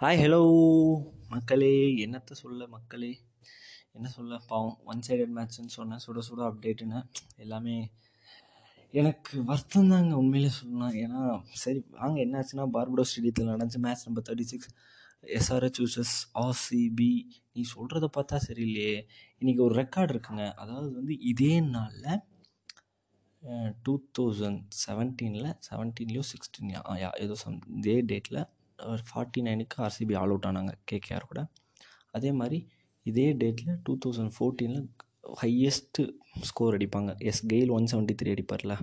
Hi hello மக்களே என்னத்த சொல்ல மக்களே? என்ன சொல்ல? பாவம் ஒன் சைடட் மேட்ச்னு சொன்னேன் சுட சுட அப்டேட்டுன்னு எல்லாமே எனக்கு வருத்தம் தாங்க உண்மையிலே சொல்லலாம் ஏன்னா சரி வாங்க என்னாச்சுன்னா பார்படோ ஸ்டேடியத்தில் நடந்துச்சு match number thirty six SRH versus RCB நீ சொல்கிறத பார்த்தா சரியில்லையே. இன்றைக்கி ஒரு ரெக்கார்டு இருக்குங்க. அதாவது வந்து இதே நாளில் டூ தௌசண்ட் செவன்டீனில் செவன்டீன்லேயோ சிக்ஸ்டீன்லையோ யா ஏதோ சம் இதே டேட்டில் ஃபார்ட்டி நைனுக்கு ஆர்சிபி ஆல் அவுட் ஆனாங்க கேகேஆர் கூட. அதே மாதிரி இதே டேட்டில் டூ தௌசண்ட் ஃபோர்டீனில் ஹையஸ்ட்டு ஸ்கோர் அடிப்பாங்க. Yes Gayle one seventy three அடிப்பார்ல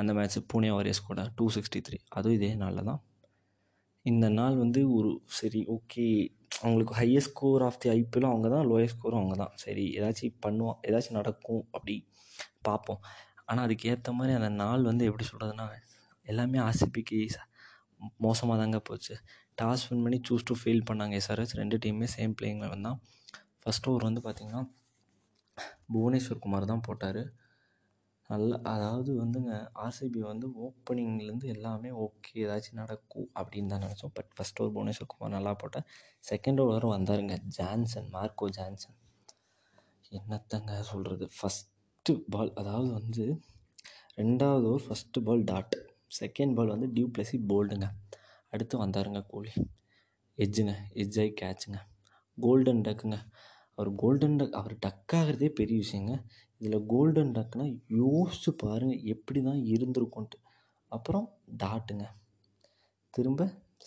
அந்த மேட்ச்சு புனே வாரியர்ஸ் கூட டூ சிக்ஸ்டி த்ரீ அதுவும் இதே நாளில் தான். இந்த நாள் வந்து ஒரு சரி ஓகே அவங்களுக்கு ஹையஸ்ட் ஸ்கோர் ஆஃப் தி ஐபிஎல்லும் அவங்க தான் லோயஸ்ட் ஸ்கோரும் அவங்க தான். சரி ஏதாச்சும் பண்ணுவோம் ஏதாச்சும் நடக்கும் அப்படி பார்ப்போம். ஆனால் அதுக்கேற்ற மாதிரி அந்த நாள் வந்து எப்படி சொல்கிறதுனா எல்லாமே ஆர்சிபிக்கு மோசமாக தாங்க போச்சு. டாஸ் வின் பண்ணி சூஸ் டு ஃபீல் பண்ணாங்க எஸ்ஆர்எஸ் ரெண்டு டீமுமே சேம் பிளேயிங் லெவன் தான். ஃபஸ்ட் ஓவர் வந்து பார்த்திங்கன்னா புவனேஸ்வர் குமார் தான் போட்டார். நல்ல அதாவது வந்துங்க ஆர்சிபி வந்து ஓப்பனிங்லேருந்து எல்லாமே ஓகே ஏதாச்சும் நடக்கும் அப்படின்னு தான் நினச்சோம். But first over Bhuvneshwar Kumar நல்லா போட்டால் செகண்ட் ஓவர் வந்தாருங்க ஜான்சன் மார்க்கோ ஜான்சன் என்னத்தங்க சொல்கிறது ஃபஸ்ட்டு பால் அதாவது வந்து ரெண்டாவது over first ball dot second ball வந்து டியூ பிளஸி போல்டுங்க அடுத்து வந்தாருங்க கோலி. எஜ்ஜுங்க எஜ்ஜாகி கேட்சுங்க கோல்டன் டக்குங்க அவர் கோல்டன் டக் அவர் டக் ஆகிறதே பெரிய விஷயங்க. இதில் கோல்டன் டக்குனா யோசிச்சு பாருங்கள் எப்படி தான் இருந்திருக்கும்ன்ட்டு. அப்புறம் டாட்டுங்க திரும்ப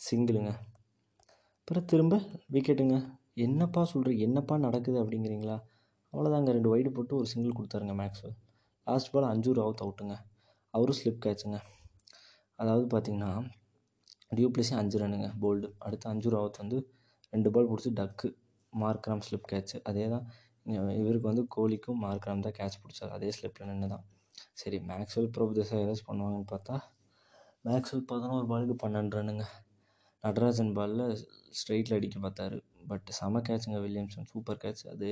சிங்கிளுங்க அப்புறம் திரும்ப விக்கெட்டுங்க என்னப்பா சொல்கிற என்னப்பா நடக்குது அப்படிங்கிறீங்களா? அவ்வளோதாங்க ரெண்டு வைடு போட்டு ஒரு சிங்கிள் கொடுத்தாருங்க மேக்ஸு லாஸ்ட் பால் அஞ்சு ராவத் அவுட்டுங்க அவரும் ஸ்லிப் கேட்சுங்க அதாவது பார்த்திங்கன்னா டியூப்ளஸி அஞ்சு ரன்னுங்க போல்டு. அடுத்து அஞ்சு ராவத் வந்து ரெண்டு பால் பிடிச்சி டக்கு மார்க்ராம் ஸ்லிப் கேட்ச்சு அதே தான் இவருக்கு வந்து கோலிக்கும் மார்க்ராம் தான் கேட்ச் பிடிச்சாரு. அதே ஸ்லிப்பில் நின்று தான். சரி மேக்ஸ்வெல் பிரபுதேசா ஏதாச்சும் பண்ணுவாங்கன்னு பார்த்தா மேக்ஸ்வெல் பதினோரு பாலுக்கு பன்னெண்டு ரன்னுங்க. நடராஜன் பாலில் ஸ்ட்ரைட்டில் அடிக்க பார்த்தாரு. பட் செம கேட்சுங்க வில்லியம்சன். Super catch. அது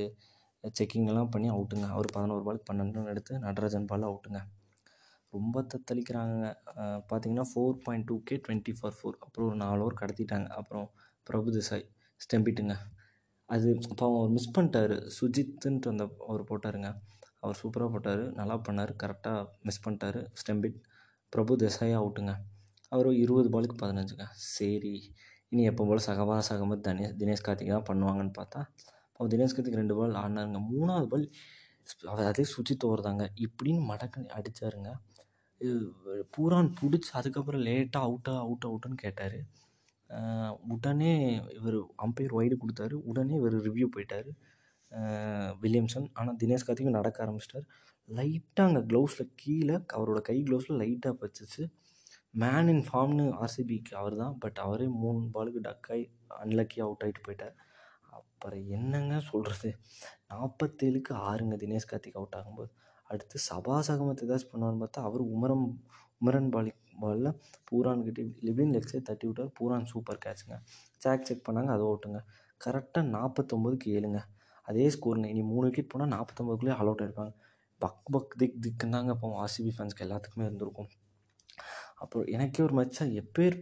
செக்கிங்லாம் பண்ணி அவுட்டுங்க. அவர் பதினோரு பாலுக்கு பன்னெண்டு ரன் எடுத்து நடராஜன் பால் அவுட்டுங்க. ரொம்ப தத்தளிக்கிறாங்க. பார்த்தீங்கன்னா four point two K twenty for four அப்புறம் ஒரு நாலு ஓவர் கடத்திட்டாங்க. அப்புறம் பிரபுதேசாய் ஸ்டெம்பிட்டுங்க. அது இப்போ அவர் மிஸ் பண்ணிட்டாரு. சுஜித்துன்ட்டு அந்த அவர் போட்டாருங்க. அவர் சூப்பராக போட்டார். நல்லா பண்ணார். கரெக்டாக மிஸ் பண்ணிட்டாரு. ஸ்டெம்பிட் பிரபு தேசாய் அவுட்டுங்க அவர் இருபது பாலுக்கு பதினஞ்சுங்க. சரி. இனி எப்போ போல் சகவாஸ் அகமது தனேஷ் தினேஷ் கார்த்திக் தான் பண்ணுவாங்கன்னு பார்த்தா அவர் தினேஷ் கார்த்திக் ரெண்டு பால் ஆடினாருங்க. மூணாவது பால் அதே சுஜித் ஓவர் தாங்க. இப்படின்னு மடக்குன்னு அடித்தாருங்க பூரான் பிடிச்சி அதுக்கப்புறம் லேட்டாக அவுட்டா அவுட் அவுட்டுன்னு கேட்டார். உடனே இவர் அம்பையர் ஒய்டு கொடுத்தாரு. உடனே இவர் ரிவ்யூ போயிட்டார். வில்லியம்சன். ஆனால் தினேஷ் கார்த்திக்கும் நடக்க ஆரம்பிச்சிட்டார். லைட்டாக அங்கே க்ளவுஸில் கீழே அவரோட கை க்ளவுஸில் லைட்டாக பச்சிச்சு மேன் இன் ஃபார்ம்னு ஆர்சிபிக்கு அவர் தான். பட் அவரே மூணு பாலுக்கு டக்காகி அன்லக்கி அவுட் ஆகிட்டு போயிட்டார். அப்புறம் என்னங்க சொல்கிறது நாற்பத்தேழுக்கு ஆறுங்க தினேஷ் கார்த்திக் அவுட் ஆகும்போது. அடுத்து சபாசகமத்தை ஏதாச்சும் பண்ணுவான்னு பார்த்தா அவர் உமரம் உமரன் பாலி பாலில் பூரான்கிட்ட லிபின் லெக்ஸை தட்டி விட்டார். பூரான் சூப்பர் கேட்சுங்க. சேக் செக் பண்ணாங்க அதை ஓட்டுங்க. கரெக்டாக நாற்பத்தொம்போதுக்கு ஏழுங்க. அதே ஸ்கோருங்க. இனி மூணு விக்கெட் போனால் நாற்பத்தொம்போதுக்குள்ளேயே ஆல் அவுட் ஆயிருப்பாங்க பக் பக் திக் திக்குன்னு தாங்க அப்போ ஆர்சிபி ஃபேன்ஸ்க்கு எல்லாத்துக்குமே இருந்திருக்கும். அப்புறம் எனக்கே ஒரு மச்சா எப்பேர்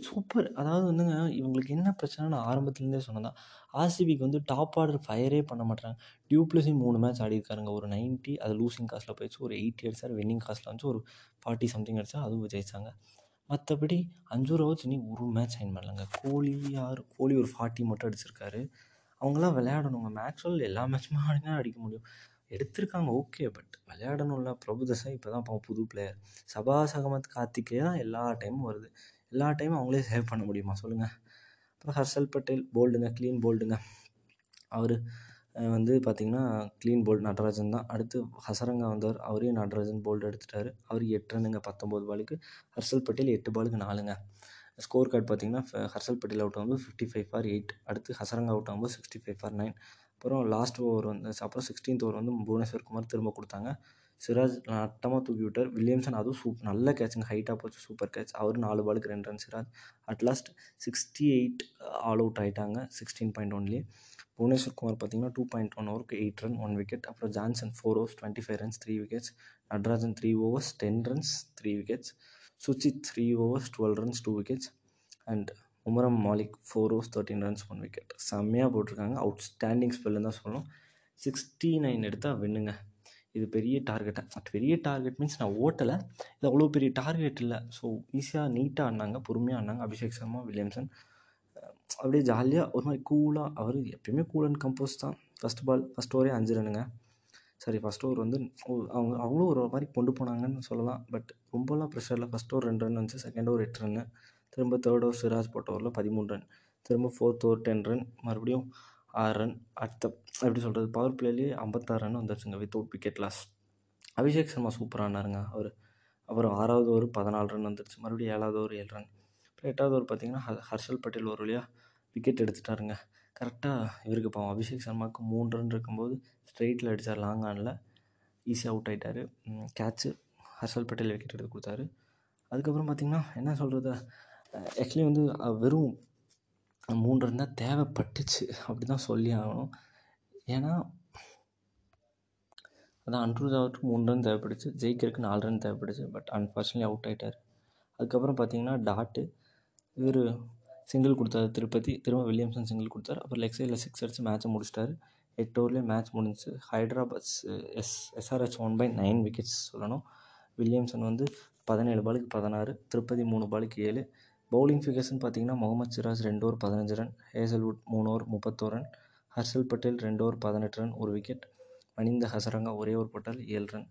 சூப்பர் அதாவது வந்துங்க இவங்களுக்கு என்ன பிரச்சனை நான் ஆரம்பத்துலேருந்தே சொன்னதான் ஆர்சிபிக்கு வந்து டாப் ஆர்டர் ஃபயரே பண்ண மாட்டாங்க டியூப்ளஸி மூணு மேட்ச் ஆடிருக்காருங்க. ஒரு நைன்ட்டி அது லூசிங் காஸ்ட்டில் போயிடுச்சு. ஒரு எயிட்டி அடிச்சார் வின்னிங் காஸ்ட்டில் வந்துச்சு. ஒரு ஃபார்ட்டி சம்திங் அடிச்சா அதுவும் ஜெயிச்சாங்க மற்றபடி அஞ்சு ரவுஸ் நீ ஒரு மேட்ச் சைன் பண்ணலங்க. கோலி யார்? கோலி ஒரு ஃபார்ட்டி மட்டும் அடிச்சிருக்காரு. அவங்களாம் விளையாடணுங்க. மேக்ஸ்வெல் எல்லா மேட்சுமே ஆடினா அடிக்க முடியும். எடுத்திருக்காங்க ஓகே பட் விளையாடணும்ல. பிரபுதசா இப்போ தான் புது பிளேயர் சபாஸ் அகமத் கார்த்திகே தான் எல்லா டைமும் வருது. எல்லா டைமும் அவங்களே சேவ் பண்ண முடியுமா? சொல்லுங்கள் அப்புறம் ஹர்ஷல் பட்டேல் போல்டுங்க க்ளீன் போல்டுங்க அவர் வந்து பார்த்திங்கன்னா க்ளீன் போல்டு நடராஜன் தான். அடுத்து ஹசரங்கா வந்தவர் அவரையும் நடராஜன் போல்டு எடுத்துட்டார். அவர் எட்டு ரன்னுங்க பத்தொம்போது பாலுக்கு. ஹர்ஷல் பட்டேல் எட்டு பாலுக்கு நாலுங்க. ஸ்கோர் கார்டு பார்த்திங்கன்னா ஹர்ஷல் பட்டேல் அவுட் ஆகும்போது ஃபிஃப்டி ஃபைவ் ஃபார் எயிட் அடுத்து ஹசரங்கா அவுட் ஆகும்போது சிக்ஸ்டி ஃபைவ் ஃபார் நைன் அப்புறம் லாஸ்ட் ஓவர் வந்து அப்புறம் சிக்ஸ்டீன்த் ஓவர் வந்து புவனேஸ்வர் குமார் திரும்ப கொடுத்தாங்க. சிராஜ் நட்டமாக தூக்கி விட்டார். வில்லியம்சன் அதுவும் சூப் நல்ல கேட்சுங்க ஹைட்டாக போச்சு. சூப்பர் கேட்ச் அவர் நாலு பாலுக்கு ரெண்டு run Siraj. At last sixty eight all out ஆகிட்டாங்க sixteen point only Bhuvneshwar Kumar பார்த்தீங்கன்னா டூ பாயிண்ட் ஒன் ஓவருக்கு எயிட் ரன் ஒன் விக்கெட் அப்புறம் Jansen four overs twenty five runs three wickets Natarajan three overs ten runs three wickets Suchith three overs twelve runs two wickets and Umran Malik four overs thirteen runs one wicket செம்மையாக போட்டிருக்காங்க. Out standing ஸ்பெல்லுன்னு தான் சொல்லணும். Sixty nine எடுத்தால் வின்னுங்க. இது பெரிய டார்கெட்டாக பெரிய target means நான் ஓட்டலை. இது அவ்வளோ பெரிய டார்கெட் இல்லை. ஸோ ஈஸியாக நீட்டாக ஆடினாங்க. பொறுமையாக ஆடினாங்க. அபிஷேக் சர்மா வில்லியம்சன். அப்படியே ஜாலியாக ஒரு மாதிரி கூலாக அவர் எப்பயுமே கூல் அண்ட் கம்போஸ் தான். ஃபஸ்ட் பால் ஃபஸ்ட் ஓவரே அஞ்சு ரன்னுங்க. சரி ஃபஸ்ட் ஓவர் வந்து அவங்க அவங்களும் ஒரு மாதிரி கொண்டு போனாங்கன்னு சொல்லலாம். பட் ரொம்பலாம் ப்ரெஷரில் ஃபஸ்ட் ஓவர் ரெண்டு ரன் வந்துச்சு. செகண்ட் ஓவர் எட்டு ரன்னு திரும்ப தேர்ட் ஓவர் சிராஜ் போட்ட ஓவரில் பதிமூணு ரன் திரும்ப ஃபோர்த் ஓவர் டென் ரன் மறுபடியும் ஆறு ரன் அடுத்த எப்படி சொல்கிறது பவர் பிளேலேயே ஐம்பத்தாறு ரன் வந்துருச்சுங்க without wicket loss Abhishek Sharma சூப்பராக ஆனாருங்க. அவர் அப்புறம் ஆறாவது ஓவர் பதினாலு ரன் வந்துருச்சு. மறுபடியும் ஏழாவது ஓவர் ஏழு ரன் அப்புறம் எட்டாவது ஓவர் பார்த்தீங்கன்னா ஹர்ஷல் பட்டேல் ஒரு வழியாக விக்கெட் எடுத்துட்டாருங்க. கரெக்டாக இவருக்கு பாவம். அபிஷேக் சர்மாவுக்கு மூணு ரன் இருக்கும்போது ஸ்ட்ரெயிட்டில் அடித்தார் லாங் ஆனில் ஈஸியாக அவுட் ஆகிட்டார் கேட்ச்சு ஹர்ஷல் பட்டேல் விக்கெட் எடுத்து கொடுத்தாரு. அதுக்கப்புறம் பார்த்திங்கன்னா என்ன சொல்கிறது ஆக்சுவலி வந்து வெறும் மூன்று இருந்தால் தேவைப்பட்டுச்சு. அப்படி தான் சொல்லி ஆகணும். ஏன்னா அதான் அன்ருதாவுக்கு மூணு ரன் தேவைப்பட்டுச்சு. ஜெயிக்கிறதுக்கு நாலு ரன் தேவைப்பட்டுச்சு. பட் அன்ஃபார்ச்சுனேட்லி அவுட் ஆகிட்டார் அதுக்கப்புறம் பார்த்தீங்கன்னா டாட்டு இவர் சிங்கிள் கொடுத்தாரு திருப்பதி. திரும்ப வில்லியம்சன் சிங்கிள் கொடுத்தாரு. அப்புறம் லெக் சைடில் சிக்ஸ் அடிச்சு மேட்ச்சை முடிச்சிட்டாரு. எட்டு ஓவர்லேயே மேட்ச் முடிஞ்சு Hyderabad S SRH won by nine wickets சொல்லணும். வில்லியம்சன் வந்து பதினேழு பாலுக்கு பதினாறு. திருப்பதி மூணு பாலுக்கு ஏழு. பவுலிங் ஃபிகர்ஸ்னு பார்த்தீங்கன்னா முகமது சிராஜ் ரெண்டு ஓவர் பதினஞ்சு ரன் ஹேசல்வுட் மூணு ஓவர் முப்பத்தோரு ரன் ஹர்ஷல் பட்டேல் ரெண்டு ஓவர் பதினெட்டு ரன் ஒரு விக்கெட் மணிந்த ஹசரங்கா ஒரே ஓவர் போட்டால் ஏழு ரன்.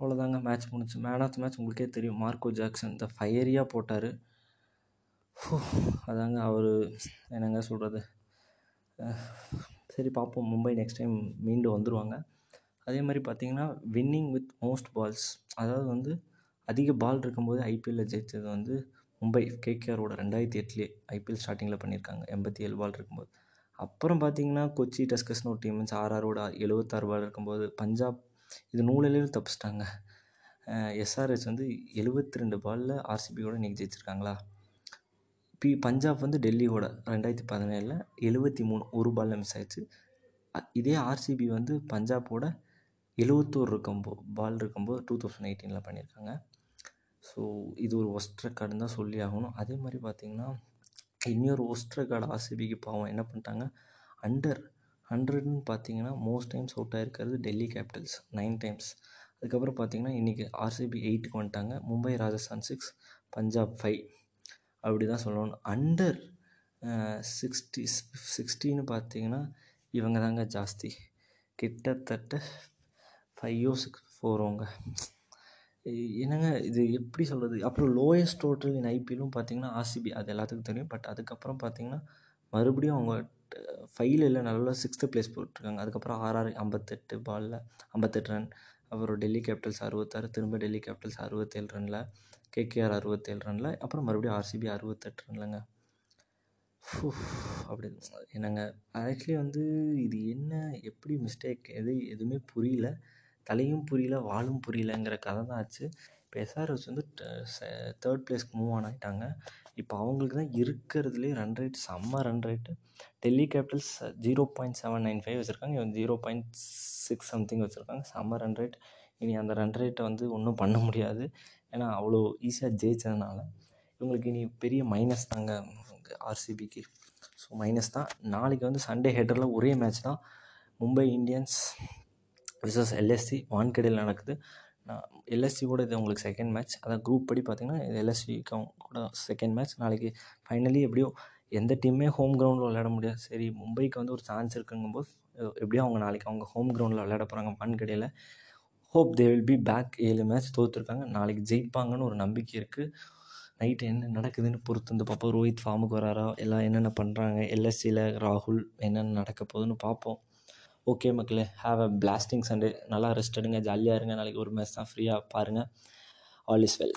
அவ்வளோதாங்க மேட்ச் முடிச்சு மேன் ஆஃப் த மேட்ச் உங்களுக்கே தெரியும். மார்க்கோ ஜாக்சன் த ஃபயரியாக போட்டார். அதாங்க அவர் என்னங்க சொல்கிறது சரி பார்ப்போம். மும்பை நெக்ஸ்ட் டைம் மீண்டும் வந்துடுவாங்க அதே மாதிரி பார்த்தீங்கன்னா வின்னிங் வித் மோஸ்ட் பால்ஸ் அதாவது வந்து அதிக பால் இருக்கும்போது ஐபிஎல்லில் ஜெயித்தது வந்து மும்பை கேகேஆரோட ரெண்டாயிரத்தி எட்டுலேயே ஐபிஎல் ஸ்டார்டிங்கில் பண்ணியிருக்காங்க. எண்பத்தி ஏழு பால் இருக்கும்போது. அப்புறம் பார்த்தீங்கன்னா கொச்சி டஸ்கஸ்னு ஒரு டீம் இருந்துச்சு ஆர்ஆரோட எழுபத்தாறு பால் இருக்கும்போது பஞ்சாப் இது நூலிலையும் தப்பிச்சிட்டாங்க. எஸ்ஆர்ஹெச் வந்து எழுபத்தி ரெண்டு பாலில் ஆர்சிபியோட இன்றைக்கி ஜெயிச்சிருக்காங்களா? பி பஞ்சாப் வந்து டெல்லியோட ரெண்டாயிரத்தி பதினேழில் எழுபத்தி மூணு ஒரு பாலில் மிஸ் ஆயிடுச்சு. இதே ஆர்சிபி வந்து பஞ்சாப்போட எழுவத்தோரு இருக்கும்போ பால் இருக்கும்போது டூ தௌசண்ட் எயிட்டீனில் பண்ணியிருக்காங்க. ஸோ இது ஒரு ஒஸ்ட் ரெக்கார்டுன்னு தான் சொல்லி ஆகணும். அதே மாதிரி பார்த்திங்கன்னா இன்னொரு ஒஸ்ட் ரெக்கார்டு ஆர்சிபிக்கு பாவம் என்ன பண்ணிட்டாங்க? அண்டர் ஹண்ட்ரட்னு பார்த்தீங்கன்னா மோஸ்ட் டைம்ஸ் அவுட் ஆகிருக்கிறது டெல்லி கேபிட்டல்ஸ் நைன் டைம்ஸ் அதுக்கப்புறம் பார்த்தீங்கன்னா இன்றைக்கி ஆர்சிபி எயிட்டுக்கு வந்துட்டாங்க. மும்பை ராஜஸ்தான் சிக்ஸ் பஞ்சாப் ஃபைவ் அப்படி தான் சொல்லணும். அண்டர் சிக்ஸ்டி சிக்ஸ்டின்னு பார்த்தீங்கன்னா இவங்க தாங்க ஜாஸ்தி. கிட்டத்தட்ட ஃபைவோ சிக்ஸ் போகிறவங்க என்னங்க இது எப்படி சொல்கிறது அப்புறம் லோயஸ்ட் டோட்டல் இன் ஐபிஎல்லும் பார்த்தீங்கன்னா ஆர்சிபி அது எல்லாத்துக்கும் தெரியும். பட் அதுக்கப்புறம் பார்த்தீங்கன்னா மறுபடியும் அவங்க ஃபைலில் இல்லை நல்லா சிக்ஸ்த்து ப்ளேஸ் போட்டிருக்காங்க. அதுக்கப்புறம் ஆர்ஆர் ஐம்பத்தெட்டு பாலில் ஐம்பத்தெட்டு ரன் அப்புறம் டெல்லி கேபிட்டல்ஸ் அறுபத்தாறு திரும்ப டெல்லி கேபிட்டல்ஸ் அறுபத்தேழு ரனில் கேகேஆர் அறுபத்தேழு ரனில் அப்புறம் மறுபடியும் ஆர்சிபி அறுபத்தெட்டு ரன்லங்க அப்படி என்னங்க? ஆக்சுவலி வந்து இது என்ன எப்படி மிஸ்டேக் எது எதுவுமே புரியல. தலையும் புரியல வாலும் புரியலங்கிற கதை தான் ஆச்சு. இப்போ எஸ்ஆர்எஸ் வந்து தேர்ட் பிளேஸ்க்கு மூவ் ஆன் ஆகிட்டாங்க இப்போ அவங்களுக்கு தான் இருக்கிறதுலே ரன் ரேட் செம்ம run rate Delhi Capitals zero point seven nine five வச்சுருக்காங்க. இவன் ஜீரோ பாயிண்ட் சிக்ஸ் சம்திங் வச்சுருக்காங்க. செம்ம ரன் ரேட் இனி அந்த ரன் ரேட்டை வந்து ஒன்றும் பண்ண முடியாது. ஏன்னா அவ்வளோ ஈஸியாக ஜெயிச்சதுனால. இவங்களுக்கு இனி பெரிய மைனஸ் தாங்க ஆர்சிபிக்கு ஸோ மைனஸ் தான். நாளைக்கு வந்து சண்டே ஹெட்டரில் ஒரே மேட்ச் தான். மும்பை இந்தியன்ஸ் விசஸ் எல்எஸ்சி வான்கடையில் நடக்குது. நான் எல்எஸ்சி கூட இது உங்களுக்கு செகண்ட் மேட்ச் அதான் குரூப் படி பார்த்தீங்கன்னா இது எல்எஸ்சிக்கு கூட செகண்ட் மேட்ச் நாளைக்கு ஃபைனலி எப்படியோ எந்த டீமே ஹோம் கிரவுண்டில் விளையாட முடியாது. சரி மும்பைக்கு வந்து ஒரு சான்ஸ் இருக்குங்கும்போது எப்படியும் அவங்க நாளைக்கு அவங்க ஹோம் கிரவுண்டில் விளையாட போகிறாங்க வான்கடையில் hope they will be back ஏழு மேட்ச் தோற்றுருக்காங்க நாளைக்கு ஜெயிப்பாங்கன்னு ஒரு நம்பிக்கை இருக்குது நைட்டு என்ன நடக்குதுன்னு பொறுத்து வந்து பார்ப்போம். ரோஹித் ஃபார்முக்கு வராரா? எல்லாம் என்னென்ன பண்ணுறாங்க எல்எஸ்சியில் ராகுல் என்னென்ன நடக்க போகுதுன்னு பார்ப்போம். ஓகே மக்களே ஹாவ் அ பிளாஸ்டிங் சண்டே நல்லா ரெஸ்ட் எடுங்க ஜாலியாக இருங்க. நாளைக்கு ஒரு மேட்ச் தான் ஃப்ரீயாக பாருங்கள் ஆல் இஸ் வெல்